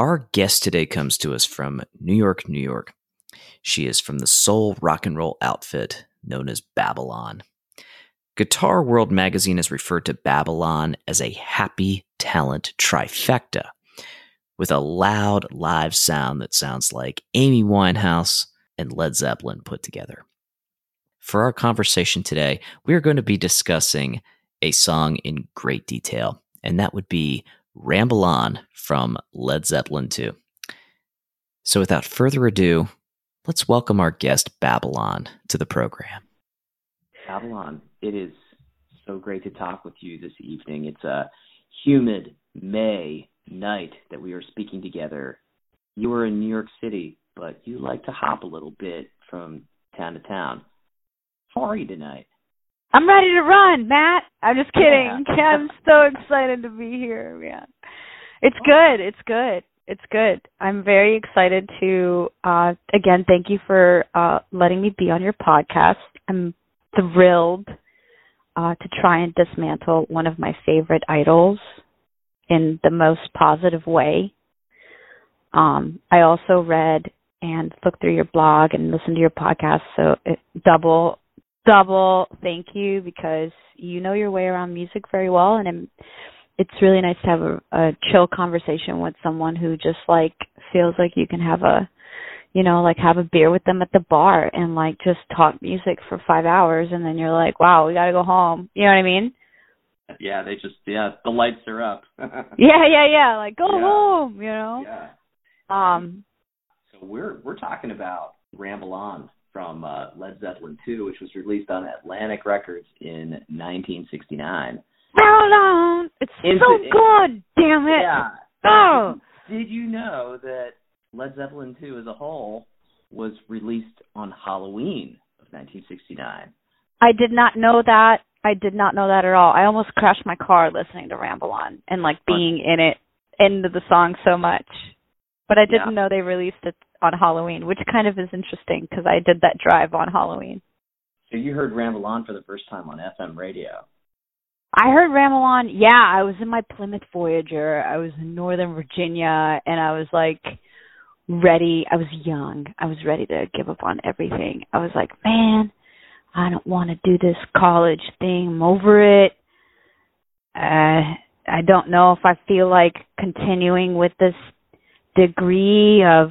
Our guest today comes to us from New York, New York. She is from the soul rock and roll outfit known as Babylon. Guitar World magazine has referred to Babylon as a happy talent trifecta with a loud live sound that sounds like Amy Winehouse and Led Zeppelin put together. For our conversation today, we are going to be discussing a song in great detail, and that would be Ramble On from Led Zeppelin 2. So, without further ado, let's welcome our guest Babylon to the program. Babylon, it is so great to talk with you this evening. It's a humid May night that we are speaking together. You are in New York City, but you like to hop a little bit from town to town. How are you tonight? I'm ready to run, Matt. I'm just kidding. Yeah. I'm so excited to be here, man. It's good. It's good. It's good. I'm very excited to uh again thank you for uh letting me be on your podcast. I'm thrilled uh to try and dismantle one of my favorite idols in the most positive way. Um I also read and looked through your blog and listened to your podcast so it double double thank you because you know your way around music very well and it's really nice to have a, a chill conversation with someone who just like feels like you can have a you know like have a beer with them at the bar and like just talk music for 5 hours and then you're like wow we got to go home. You know what I mean? Yeah they just yeah the lights are up. Yeah yeah yeah like go yeah. home you know? Yeah. Um so we're we're talking about ramble on from uh, Led Zeppelin 2, which was released on Atlantic Records in 1969. Hold on, it's so good. Damn it! Yeah. Oh. Did you know that Led Zeppelin 2 as a whole was released on Halloween of 1969? I did not know that. I did not know that at all. I almost crashed my car listening to Ramble On and like being in it into the song so much. But I didn't yeah. know they released it on Halloween, which kind of is interesting because I did that drive on Halloween. So you heard Ramble On for the first time on FM radio. I heard Ramble On. Yeah, I was in my Plymouth Voyager. I was in Northern Virginia, and I was like ready. I was young. I was ready to give up on everything. I was like, man, I don't want to do this college thing. I'm over it. Uh, I don't know if I feel like continuing with this degree of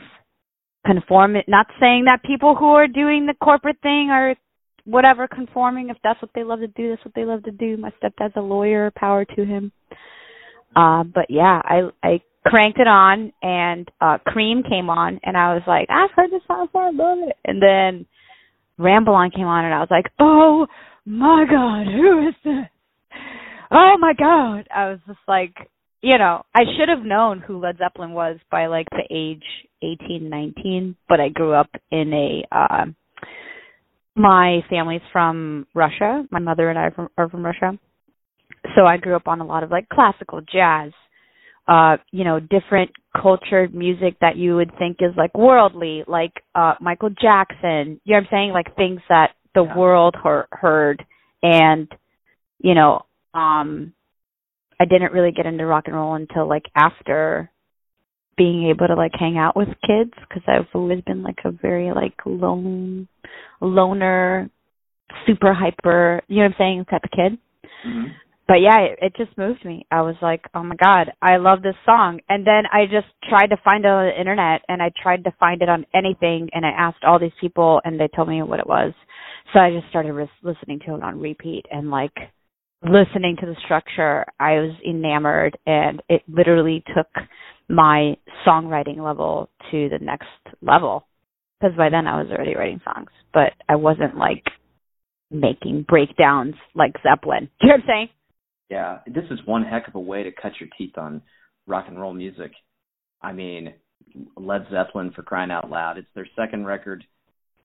conform not saying that people who are doing the corporate thing are whatever conforming if that's what they love to do that's what they love to do. My stepdad's a lawyer power to him. Uh but yeah i i cranked it on and uh cream came on and i was like i've heard this song before i love it. And then ramble on came on and i was like oh my god who is this? Oh my god. I was just like you know, I should have known who Led Zeppelin was by like the age eighteen, nineteen, but I grew up in a uh my family's from Russia. My mother and I are from, are from Russia. So I grew up on a lot of like classical jazz, uh, you know, different cultured music that you would think is like worldly, like uh Michael Jackson. You know what I'm saying? Like things that the yeah. world he- heard and you know, um I didn't really get into rock and roll until like after being able to like hang out with kids because I've always been like a very like lone loner, super hyper, you know what I'm saying, type of kid. Mm-hmm. But yeah, it, it just moved me. I was like, oh my god, I love this song. And then I just tried to find it on the internet, and I tried to find it on anything, and I asked all these people, and they told me what it was. So I just started ris- listening to it on repeat, and like listening to the structure, I was enamored and it literally took my songwriting level to the next level. Because by then I was already writing songs, but I wasn't like making breakdowns like Zeppelin. Do you know what I'm saying? Yeah, this is one heck of a way to cut your teeth on rock and roll music. I mean, Led Zeppelin for crying out loud. It's their second record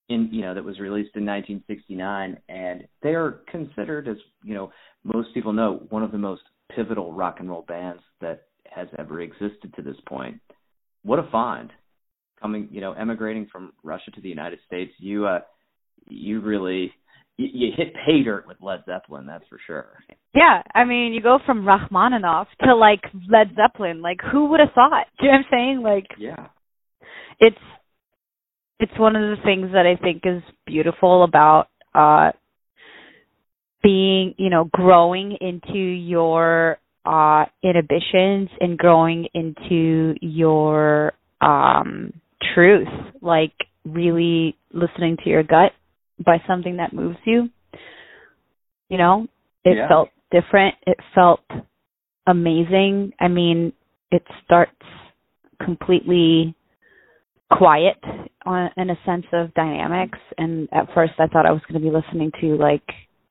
in you know that was released in 1969 and they are considered as you know most people know one of the most pivotal rock and roll bands that has ever existed to this point. What a find. Coming you know emigrating from russia to the united states you uh you really you, you hit pay dirt with led zeppelin that's for sure. Yeah i mean you go from rachmaninoff to like led zeppelin like who would have thought? Do you know what i'm saying? Like yeah. it's it's one of the things that I think is beautiful about uh being, you know, growing into your uh inhibitions and growing into your um truth, like really listening to your gut by something that moves you. You know, it yeah. felt different. It felt amazing. I mean, it starts completely quiet on, in a sense of dynamics. And at first, I thought I was going to be listening to like.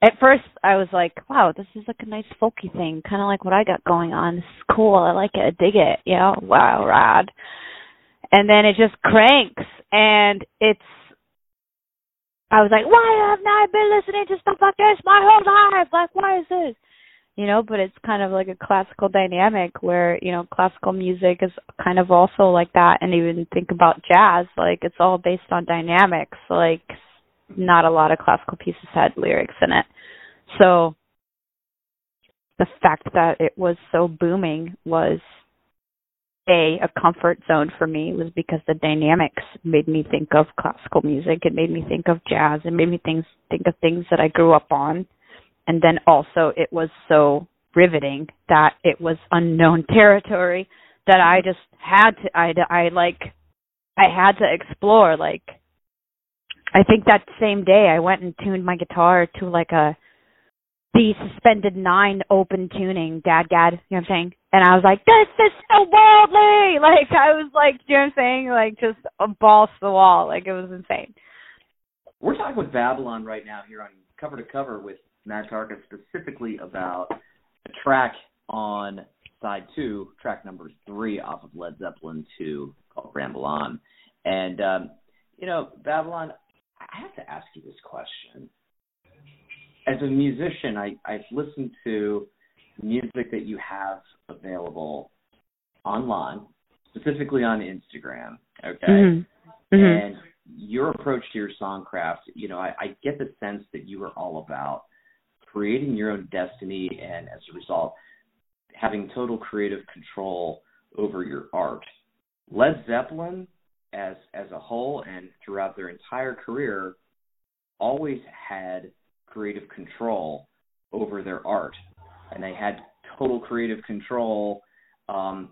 At first, I was like, "Wow, this is like a nice folky thing, kind of like what I got going on. This is cool. I like it. I dig it. You know, wow, rad." And then it just cranks, and it's. I was like, "Why haven't I been listening to stuff like this my whole life? Like, why is this?" You know but it's kind of like a classical dynamic where you know classical music is kind of also like that. And even think about jazz like it's all based on dynamics. Like not a lot of classical pieces had lyrics in it. So the fact that it was so booming was a a comfort zone for me. Was because the dynamics made me think of classical music. It made me think of jazz. It made me think think of things that I grew up on and then also it was so riveting that it was unknown territory that I just had to I I like I had to explore like I think that same day I went and tuned my guitar to like a the suspended nine open tuning DADGAD you know what I'm saying? And I was like this is so worldly! Like I was like you know what I'm saying? Like just a balls to the wall. Like it was insane. We're talking with Babylon right now here on cover to cover with Matt Tarka specifically about a track on side two, track number three off of Led Zeppelin 2 called Ramble On. And, um, you know, Babylon, I have to ask you this question. As a musician, I, I've listened to music that you have available online, specifically on Instagram, okay? Mm-hmm. Mm-hmm. And your approach to your songcraft, you know, I, I get the sense that you are all about creating your own destiny and as a result having total creative control over your art. Led Zeppelin as as a whole and throughout their entire career always had creative control over their art and they had total creative control um,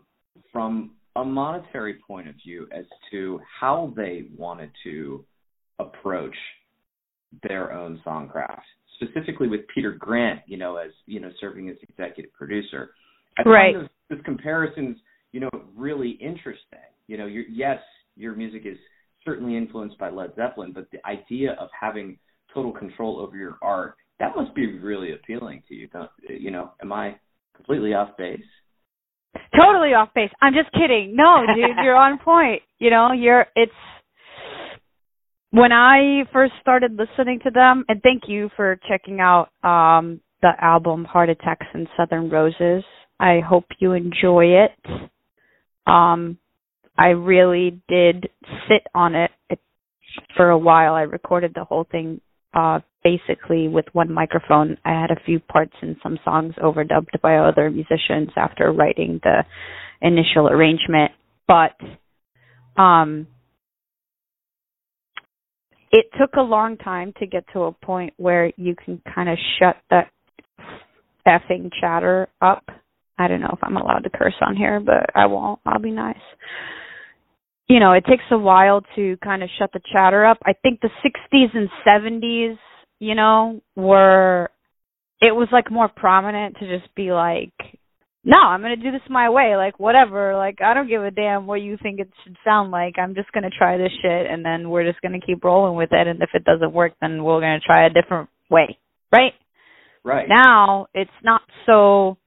from a monetary point of view as to how they wanted to approach their own songcraft specifically with Peter Grant, you know, as you know, serving as executive producer. I right. those, those comparisons, you know, really interesting. You know, you're, yes, your music is certainly influenced by Led Zeppelin, but the idea of having total control over your art that must be really appealing to you. Don't, you know, am I completely off base? Totally off base. I'm just kidding. No, dude, you're on point. You know, you're it's when I first started listening to them, and thank you for checking out um, the album Heart Attacks and Southern Roses. I hope you enjoy it. Um, I really did sit on it, for a while. I recorded the whole thing uh, basically with one microphone. I had a few parts in some songs overdubbed by other musicians after writing the initial arrangement, but um it took a long time to get to a point where you can kind of shut that effing chatter up. I don't know if I'm allowed to curse on here, but I won't. I'll be nice. You know, it takes a while to kind of shut the chatter up. I think the 60s and 70s, you know, were it was like more prominent to just be like no, I'm gonna do this my way. Like whatever. Like I don't give a damn what you think it should sound like. I'm just gonna try this shit, and then we're just gonna keep rolling with it. And if it doesn't work, then we're gonna try a different way. Right? Right. Now it's not so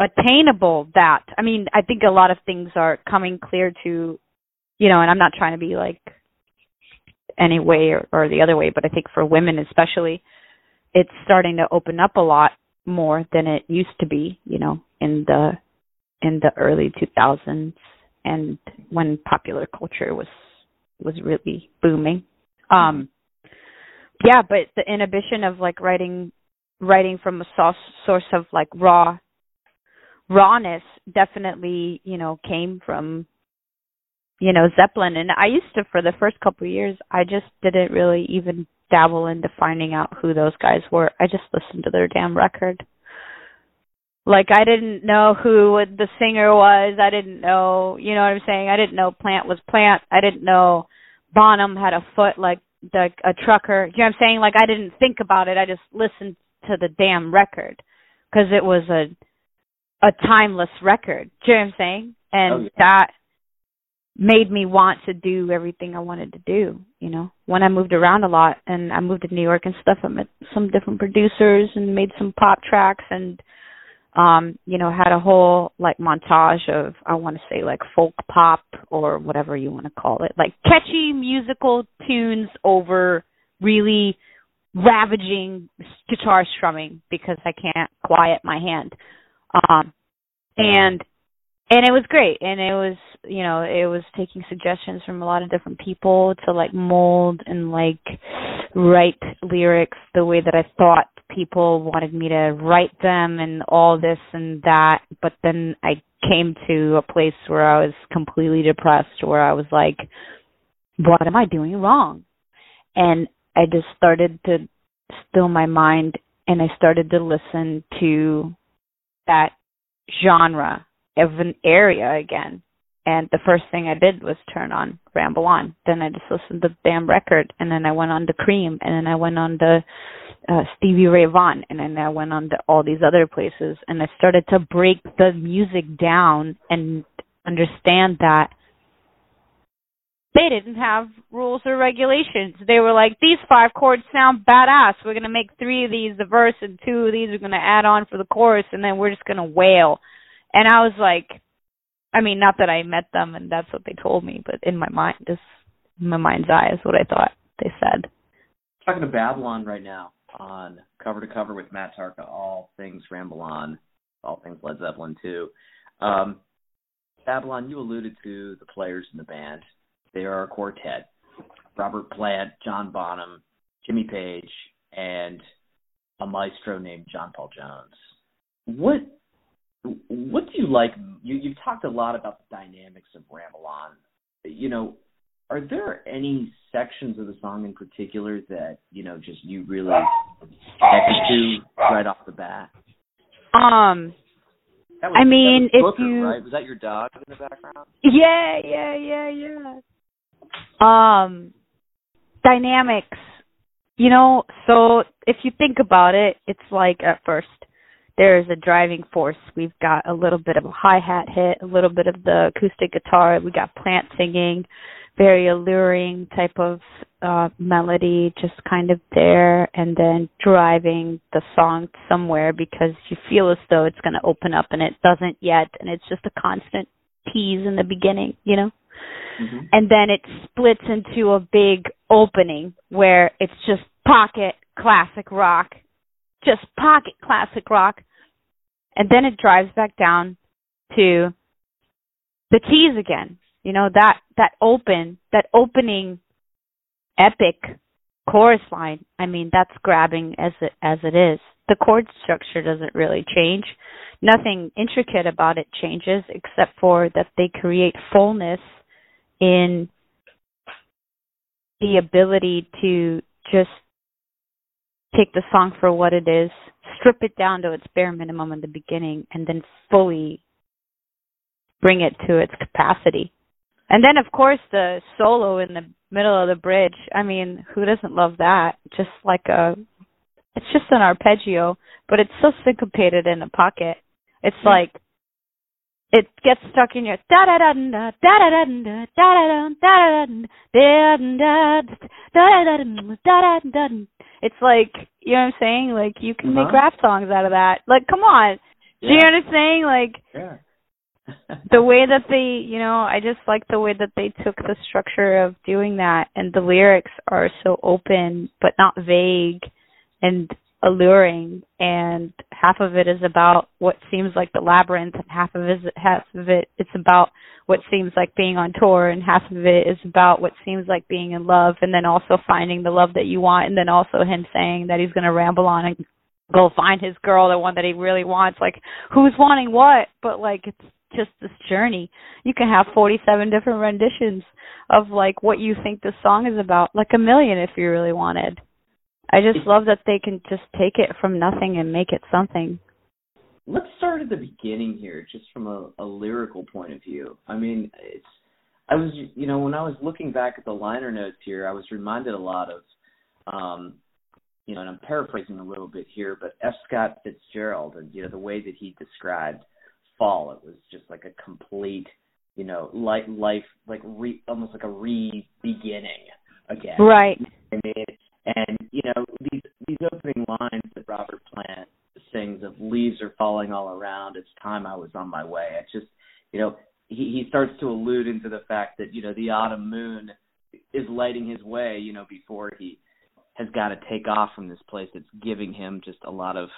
attainable that I mean I think a lot of things are coming clear to you know, and I'm not trying to be like any way or, or the other way, but I think for women especially, it's starting to open up a lot more than it used to be, you know, in the in the early 2000s and when popular culture was was really booming. Um yeah, but the inhibition of like writing writing from a source source of like raw rawness definitely, you know, came from you know, Zeppelin and I used to for the first couple of years I just didn't really even dabble into finding out who those guys were. I just listened to their damn record. Like I didn't know who the singer was. I didn't know, you know what I'm saying? I didn't know Plant was Plant. I didn't know Bonham had a foot like the a trucker. You know what I'm saying? Like I didn't think about it. I just listened to the damn record because it was a a timeless record. Do you know what I'm saying? And Oh, yeah. that made me want to do everything I wanted to do, you know. When I moved around a lot and I moved to New York and stuff, I met some different producers and made some pop tracks and um, you know, had a whole like montage of I want to say like folk pop or whatever you want to call it. Like catchy musical tunes over really ravaging guitar strumming because I can't quiet my hand. Um and and it was great. And it was you know it was taking suggestions from a lot of different people to like mold and like write lyrics the way that i thought people wanted me to write them and all this and that. But then i came to a place where i was completely depressed where i was like what am i doing wrong? And i just started to still my mind and i started to listen to that genre of an area again. And the first thing I did was turn on Ramble On. Then I just listened to the damn record, and then I went on to Cream, and then I went on to uh, Stevie Ray Vaughan, and then I went on to all these other places, and I started to break the music down and understand that they didn't have rules or regulations. They were like, these five chords sound badass. We're gonna make three of these the verse, and two of these are gonna add on for the chorus, and then we're just gonna wail. And I was like, I mean, not that I met them and that's what they told me, but in my mind, just in my mind's eye is what I thought they said. Talking to Babylon right now on cover to cover with Matt Tarka, all things Ramble On, all things Led Zeppelin too. Um, Babylon, you alluded to the players in the band. They are a quartet: Robert Plant, John Bonham, Jimmy Page, and a maestro named John Paul Jones. What what do you like? You you've talked a lot about the dynamics of Ramble On. You know, are there any sections of the song in particular that you know just you really connected to do right off the bat? Um, That I mean, was if Booker, you- right? was that your dog in the background? yeah, yeah, yeah, yeah. Um, dynamics. You know, so if you think about it, it's like at first there is a driving force. We've got a little bit of a hi hat hit, a little bit of the acoustic guitar. We got plant singing, very alluring type of uh melody, just kind of there, and then driving the song somewhere because you feel as though it's going to open up and it doesn't yet, and it's just a constant tease in the beginning, you know Mm-hmm. and then it splits into a big opening where it's just pocket classic rock, just pocket classic rock, and then it drives back down to the keys again. You know that that open that opening epic chorus line. I mean that's grabbing as it as it is. The chord structure doesn't really change. Nothing intricate about it changes except for that they create fullness in the ability to just take the song for what it is, strip it down to its bare minimum in the beginning, and then fully bring it to its capacity. And then, of course, the solo in the middle of the bridge. I mean, who doesn't love that? Just like a, it's just an arpeggio, but it's so syncopated in the pocket. It's Yeah. like it gets stuck in your da da da da da da da da da da da da da da da da It's like you know what I'm saying? Like you can make Uh-huh. rap songs out of that. Like come on. Do you know what I'm saying? Like Yeah. the way that they, you know, I just like the way that they took the structure of doing that and the lyrics are so open but not vague and alluring and half of it is about what seems like the labyrinth and half of it half of it it's about what seems like being on tour and half of it is about what seems like being in love and then also finding the love that you want and then also him saying that he's going to ramble on and go find his girl the one that he really wants. Like who's wanting what? But like it's just this journey. You can have 47 different renditions of like what you think the song is about like a million if you really wanted I just love that they can just take it from nothing and make it something. Let's start at the beginning here, just from a, a lyrical point of view. I mean, it's I was you know when I was looking back at the liner notes here, I was reminded a lot of, um, you know, and I'm paraphrasing a little bit here, but F. Scott Fitzgerald and you know the way that he described fall, it was just like a complete, you know, life life like re, almost like a re-beginning again. Right. I mean, and you know these these opening lines that Robert Plant sings of "Leaves are falling all around. It's time I was on my way." It's just you know he he starts to allude into the fact that you know the autumn moon is lighting his way. You know before he has got to take off from this place that's giving him just a lot of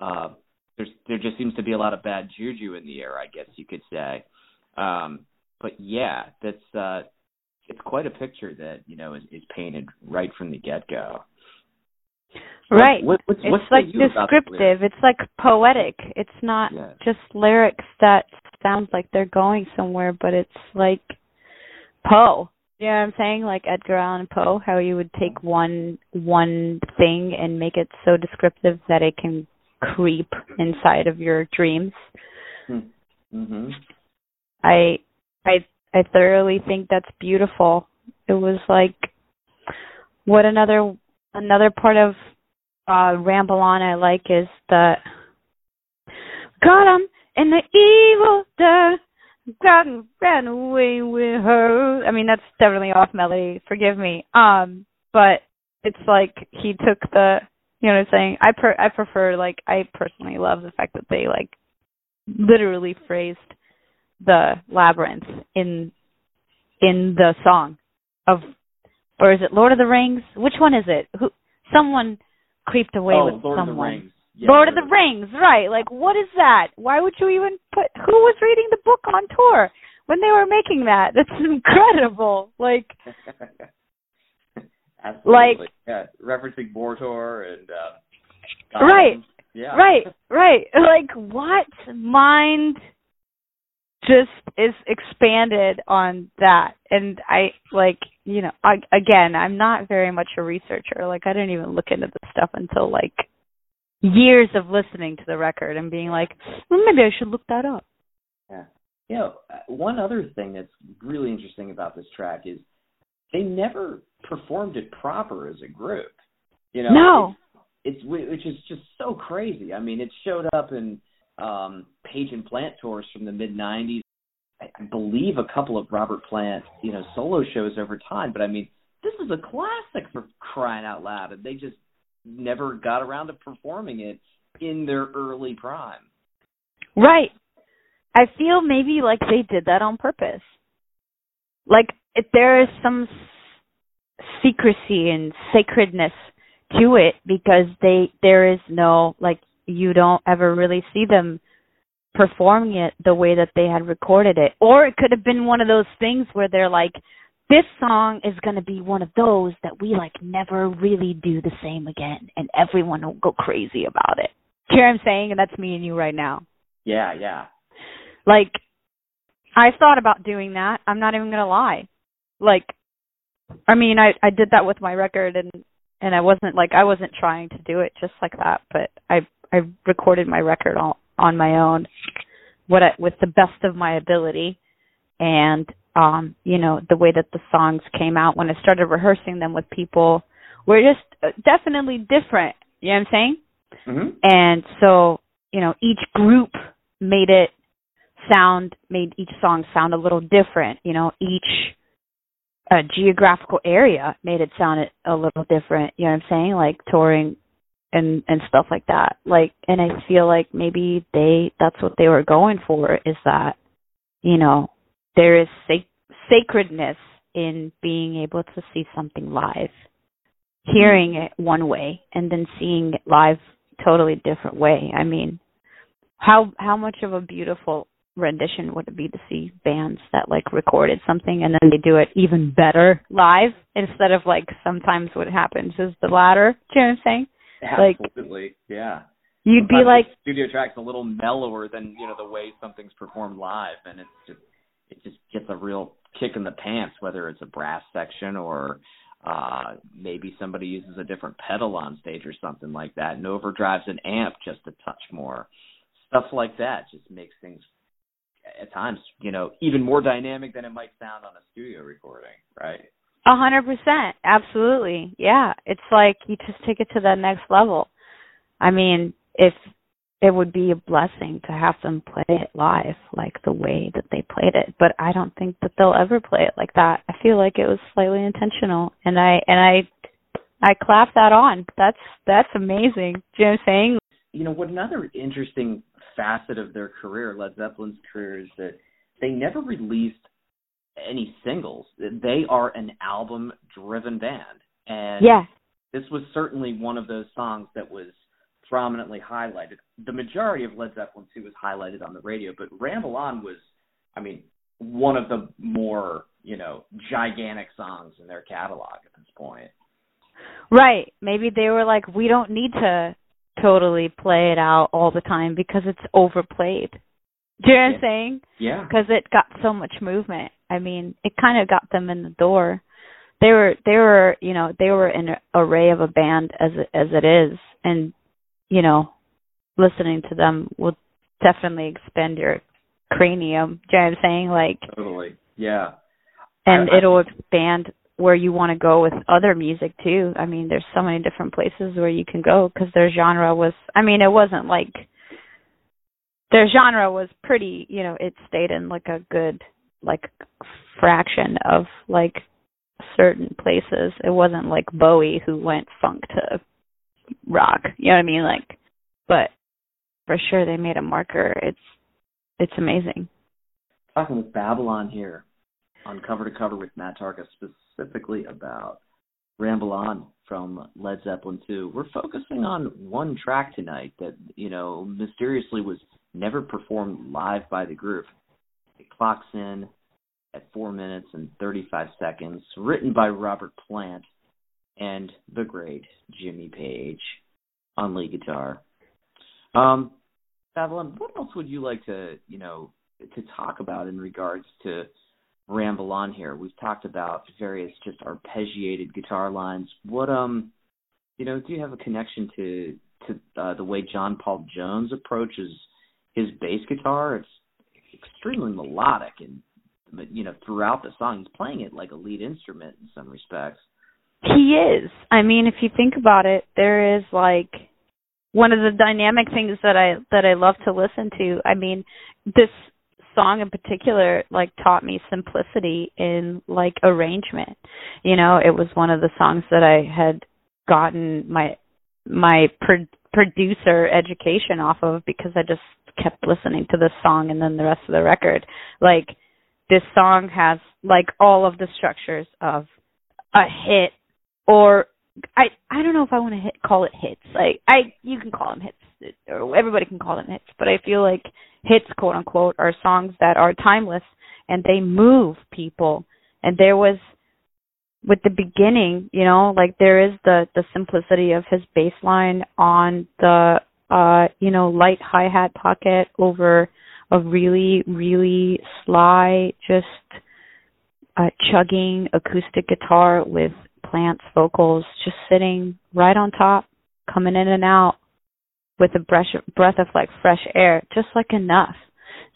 uh there's there just seems to be a lot of bad juju in the air, I guess you could say. Um but yeah, that's uh it's quite a picture that you know is, is painted right from the get go. Right. What, what's, it's what's like descriptive. It's like poetic. It's not just lyrics that sound like they're going somewhere, but it's like Poe. You know what I'm saying? Like Edgar Allan Poe, how you would take one one thing and make it so descriptive that it can creep inside of your dreams. Mm-hmm. I I I thoroughly think that's beautiful. It was like what another another part of uh Ramble On I like is that got him in the evil dead got ran away with her. I mean that's definitely off melody, forgive me. Um but it's like he took the you know what I'm saying? I per I prefer like I personally love the fact that they like literally phrased the labyrinth in in the song of or is it Lord of the Rings? Which one is it? Who someone creeped away oh, with Lord someone. of the Rings. Yeah, Lord of the Rings, right. Like what is that? Why would you even put who was reading the book on tour when they were making that? That's incredible. Like Absolutely. like- yeah, referencing Mordor and uh, Right. Yeah. right, right. Like what mind just is expanded on that and i like you know I, again i'm not very much a researcher like i didn't even look into this stuff until like years of listening to the record and being like well, maybe i should look that up Yeah. You know, uh, one other thing that's really interesting about this track is they never performed it proper as a group. You know, no it's, it's which is just so crazy. I mean, it showed up in um Page and Plant tours from the mid '90s. I believe a couple of Robert Plant, you know, solo shows over time. But I mean, this is a classic for crying out loud, and they just never got around to performing it in their early prime. right i feel maybe like they did that on purpose like if there is some secrecy and sacredness to it because they there is no like you don't ever really see them performing it the way that they had recorded it or it could have been one of those things where they're like this song is going to be one of those that we like never really do the same again and everyone will go crazy about it you hear what i'm saying and that's me and you right now Yeah, yeah. like I thought about doing that. I'm not even going to lie. Like I mean, I I did that with my record and and I wasn't like I wasn't trying to do it just like that, but I I recorded my record on on my own what I, with the best of my ability. And um you know the way that the songs came out when I started rehearsing them with people were just uh, definitely different. You know what I'm saying? hmm and so you know each group made it sound made each song sound a little different. You know each uh, geographical area made it sound a little different. You know what i'm saying? Like touring and and stuff like that like and i feel like maybe they that's what they were going for is that you know, there is sac- sacredness in being able to see something live. Hearing it one way and then seeing it live totally different way. I mean, how how much of a beautiful rendition would it be to see bands that like recorded something and then they do it even better live instead of like sometimes what happens is the latter. Do you know what I'm saying? Absolutely, like, yeah. You'd Sometimes be like studio tracks a little mellower than you know the way something's performed live, and it's just it just gets a real kick in the pants, whether it's a brass section or uh maybe somebody uses a different pedal on stage or something like that and overdrives an amp just a touch more. Stuff like that just makes things at times you know even more dynamic than it might sound on a studio recording right a hundred percent. Absolutely. Yeah. It's like you just take it to the next level. I mean if it would be a blessing to have them play it live like the way that they played it but i don't think that they'll ever play it like that. I feel like it was slightly intentional and i and i i clap that on. That's that's amazing. Do you know what i'm saying? You know what another interesting facet of their career led zeppelin's career is that they never released any singles they are an album driven band and yeah this was certainly one of those songs that was prominently highlighted. The majority of Led Zeppelin 2 was highlighted on the radio, but Ramble On was, I mean, one of the more, you know, gigantic songs in their catalog at this point. Right. Maybe they were like, we don't need to totally play it out all the time because it's overplayed. Do you know what I'm saying? Yeah. Because it got so much movement. I mean, it kind of got them in the door. They were, they were, you know, they were an array of a band as as it is, and you know, listening to them will definitely expand your cranium. Do you know what I'm saying? Like totally, yeah. And I, I, it'll expand where you want to go with other music too. I mean, there's so many different places where you can go because their genre was. I mean, it wasn't like their genre was pretty. You know, it stayed in like a good like fraction of like certain places. It wasn't like Bowie who went funk to rock. You know what I mean? Like, but for sure they made a marker. It's it's amazing. Talking with Babylon here on cover to cover with Matt Tarka specifically about Ramble On from Led Zeppelin 2. We're focusing on one track tonight that, you know, mysteriously was never performed live by the group. It clocks in at 4 minutes and 35 seconds, written by Robert Plant and the great Jimmy Page on lead guitar. Um, Babylon, what else would you like to, you know, to talk about in regards to Ramble On here? We've talked about various just arpeggiated guitar lines. What um, you know, do you have a connection to to uh, the way John Paul Jones approaches his bass guitar? It's extremely melodic and you know throughout the song he's playing it like a lead instrument in some respects. He is. I mean, if you think about it, there is like one of the dynamic things that I that I love to listen to. I mean, this song in particular like taught me simplicity in like arrangement. You know, it was one of the songs that I had gotten my my pro- producer education off of because I just kept listening to this song and then the rest of the record. Like this song has like all of the structures of a hit or I I don't know if I want to hit, call it hits. Like I you can call them hits or everybody can call them hits, but I feel like hits quote unquote are songs that are timeless and they move people. And there was with the beginning, you know, like there is the the simplicity of his bass line on the uh you know light hi hat pocket over a really really sly just uh chugging acoustic guitar with plants, vocals, just sitting right on top, coming in and out with a breath, breath of like fresh air, just like enough.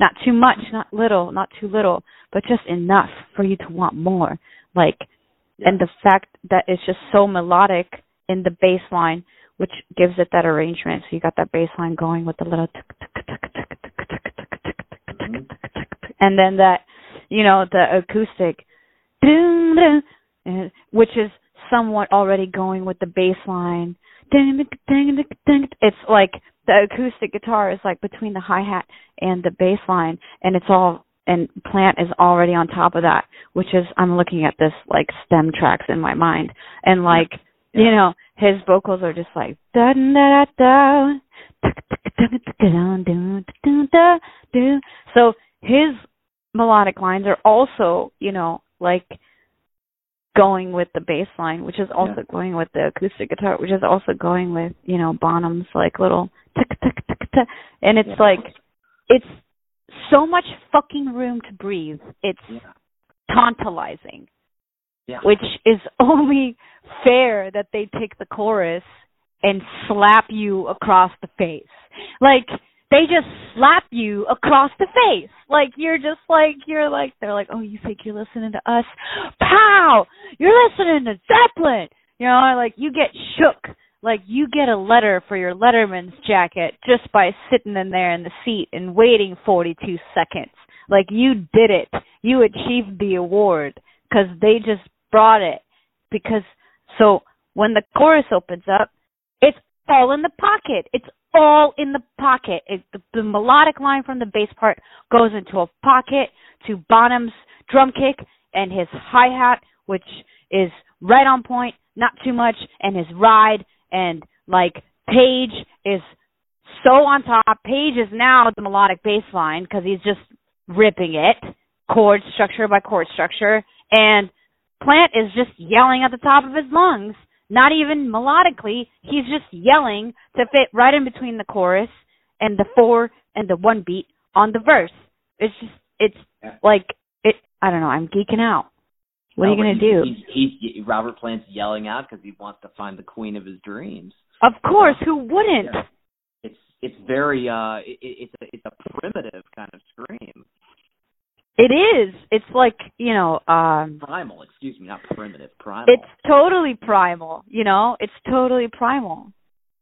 Not too much, not little, not too little, but just enough for you to want more. Like, yeah. and the fact that it's just so melodic in the bass line, which gives it that arrangement. So you got that bass line going with the little and then that, you know, the acoustic, which is somewhat already going with the bass line. It's like the acoustic guitar is like between the hi hat and the bass line, and it's all and Plant is already on top of that, which is I'm looking at this like stem tracks in my mind, and like Yeah. you know his vocals are just like da da da da. So his melodic lines are also you know like going with the bass line, which is also Yeah. going with the acoustic guitar, which is also going with you know Bonham's like little tick tick tick tick, and it's Yeah. like it's so much fucking room to breathe. It's Yeah. tantalizing, Yeah. which is only fair that they take the chorus and slap you across the face. Like they just slap you across the face. Like you're just like you're like they're like, "Oh, you think you're listening to us? Pow! You're listening to Zeppelin." You know, like you get shook. Like you get a letter for your Letterman's jacket just by sitting in there in the seat and waiting 42 seconds. Like you did it. You achieved the award cuz they just brought it because so when the chorus opens up, it's all in the pocket. It's all in the pocket. It, the, the melodic line from the bass part goes into a pocket to Bonham's drum kick and his hi hat, which is right on point, not too much, and his ride and like Page is so on top. Page is now the melodic bass line because he's just ripping it, chord structure by chord structure, and Plant is just yelling at the top of his lungs not even melodically. He's just yelling to fit right in between the chorus and the four and the one beat on the verse. It's just it's Yeah. like it. I don't know. I'm geeking out. What are you gonna but do? He's, he's, he's Robert Plant's yelling out because he wants to find the queen of his dreams. Of course, who wouldn't? Yeah. It's it's very uh it, it's a, it's a primitive kind of scream. It is. It's like you know. um Primal, excuse me, not primitive. Primal. It's totally primal. You know. It's totally primal.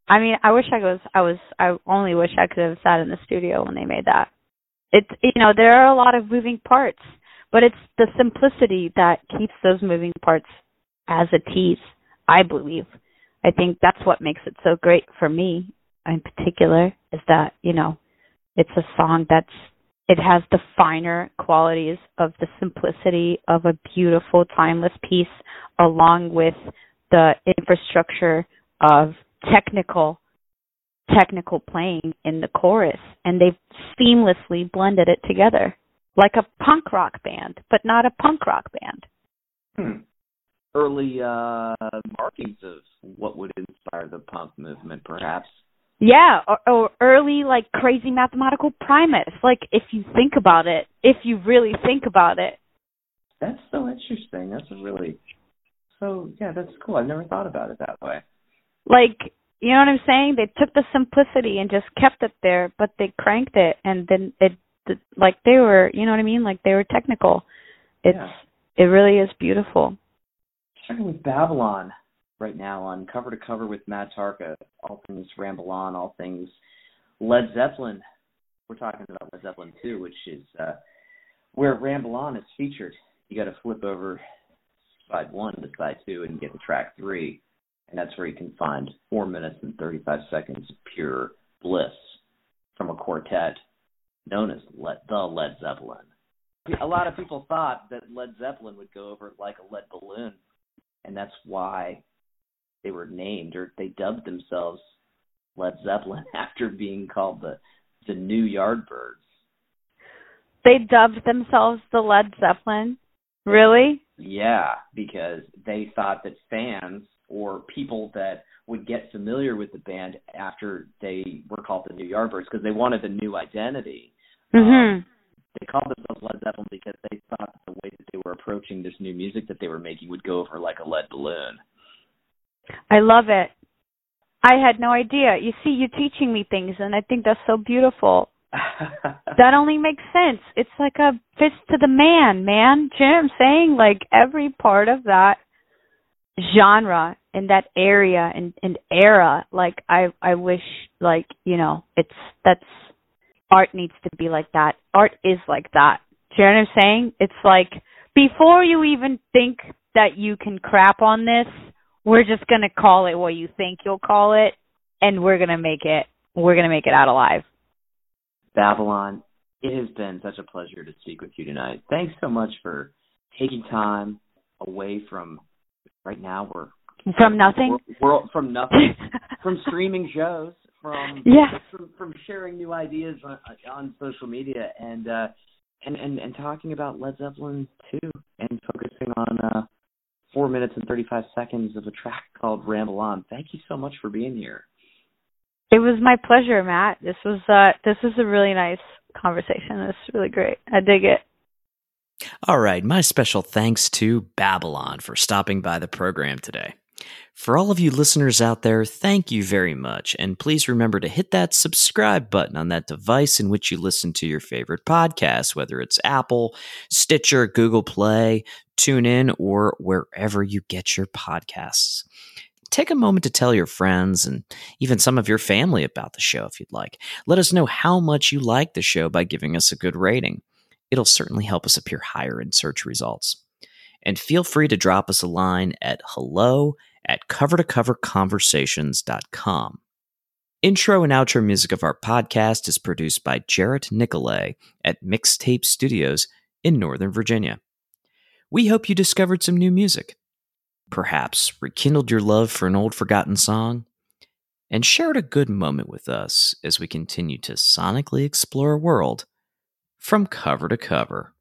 I mean, I wish I was. I was. I only wish I could have sat in the studio when they made that. It's you know there are a lot of moving parts, but it's the simplicity that keeps those moving parts as a tease. I believe. I think that's what makes it so great for me in particular is that you know it's a song that's it has the finer qualities of the simplicity of a beautiful timeless piece along with the infrastructure of technical technical playing in the chorus and they've seamlessly blended it together like a punk rock band but not a punk rock band Hmm. early uh markings of what would inspire the punk movement, perhaps. Yeah or, or early like crazy mathematical primates like if you think about it if you really think about it That's so interesting. That's a really so yeah, that's cool. I've never thought about it that way. like you know what i'm saying they took the simplicity and just kept it there but they cranked it and then it like they were you know what i mean like they were technical it's Yeah. it really is beautiful Starting with Babylon right now on cover to cover with Matt Tarka. All things Ramble On, all things Led Zeppelin. We're talking about Led Zeppelin too, which is uh, where Ramble On is featured. You got to flip over side one to side two and get to track three, and that's where you can find four minutes and 35 seconds of pure bliss from a quartet known as the Led Zeppelin. A lot of people thought that Led Zeppelin would go over like a lead balloon and that's why they were named or they dubbed themselves Led Zeppelin after being called the the New Yardbirds. they dubbed themselves the led zeppelin really Yeah, because they thought that fans or people that would get familiar with the band after they were called the New Yardbirds because they wanted a new identity. mhm They called themselves Led Zeppelin because they thought that the way that they were approaching this new music that they were making would go over like a lead balloon. I love it i had no idea you see you're teaching me things and i think that's so beautiful that only makes sense. It's like a fist to the man, man. Do you know what I'm saying? Like every part of that genre and that area and, and era, like I I wish like, you know, it's that's art needs to be like that. Art is like that. Do you know what I'm saying? It's like before you even think that you can crap on this, we're just gonna call it what you think you'll call it and we're gonna make it we're gonna make it out alive. Babylon, It has been such a pleasure to speak with you tonight. Thanks so much for taking time away from right now we're from nothing we're, we're from nothing from streaming shows from yeah from, from sharing new ideas on, on social media and uh and, and and talking about Led Zeppelin too and focusing on uh 4 minutes and 35 seconds of a track called Ramble On. Thank you so much for being here. It was my pleasure, Matt. This was uh this was a really nice conversation. It's really great. I dig it. All right, my special thanks to Babylon for stopping by the program today. For all of you listeners out there, thank you very much. And please remember to hit that subscribe button on that device in which you listen to your favorite podcast, whether it's Apple, Stitcher, Google Play, TuneIn, or wherever you get your podcasts. Take a moment to tell your friends and even some of your family about the show if you'd like. Let us know how much you like the show by giving us a good rating. It'll certainly help us appear higher in search results. And feel free to drop us a line at hello at covertocoverconversations.com. Intro and outro music of our podcast is produced by Jarrett Nicolay at Mixtape Studios in Northern Virginia. We hope you discovered some new music, perhaps rekindled your love for an old forgotten song, and shared a good moment with us as we continue to sonically explore a world from cover to cover.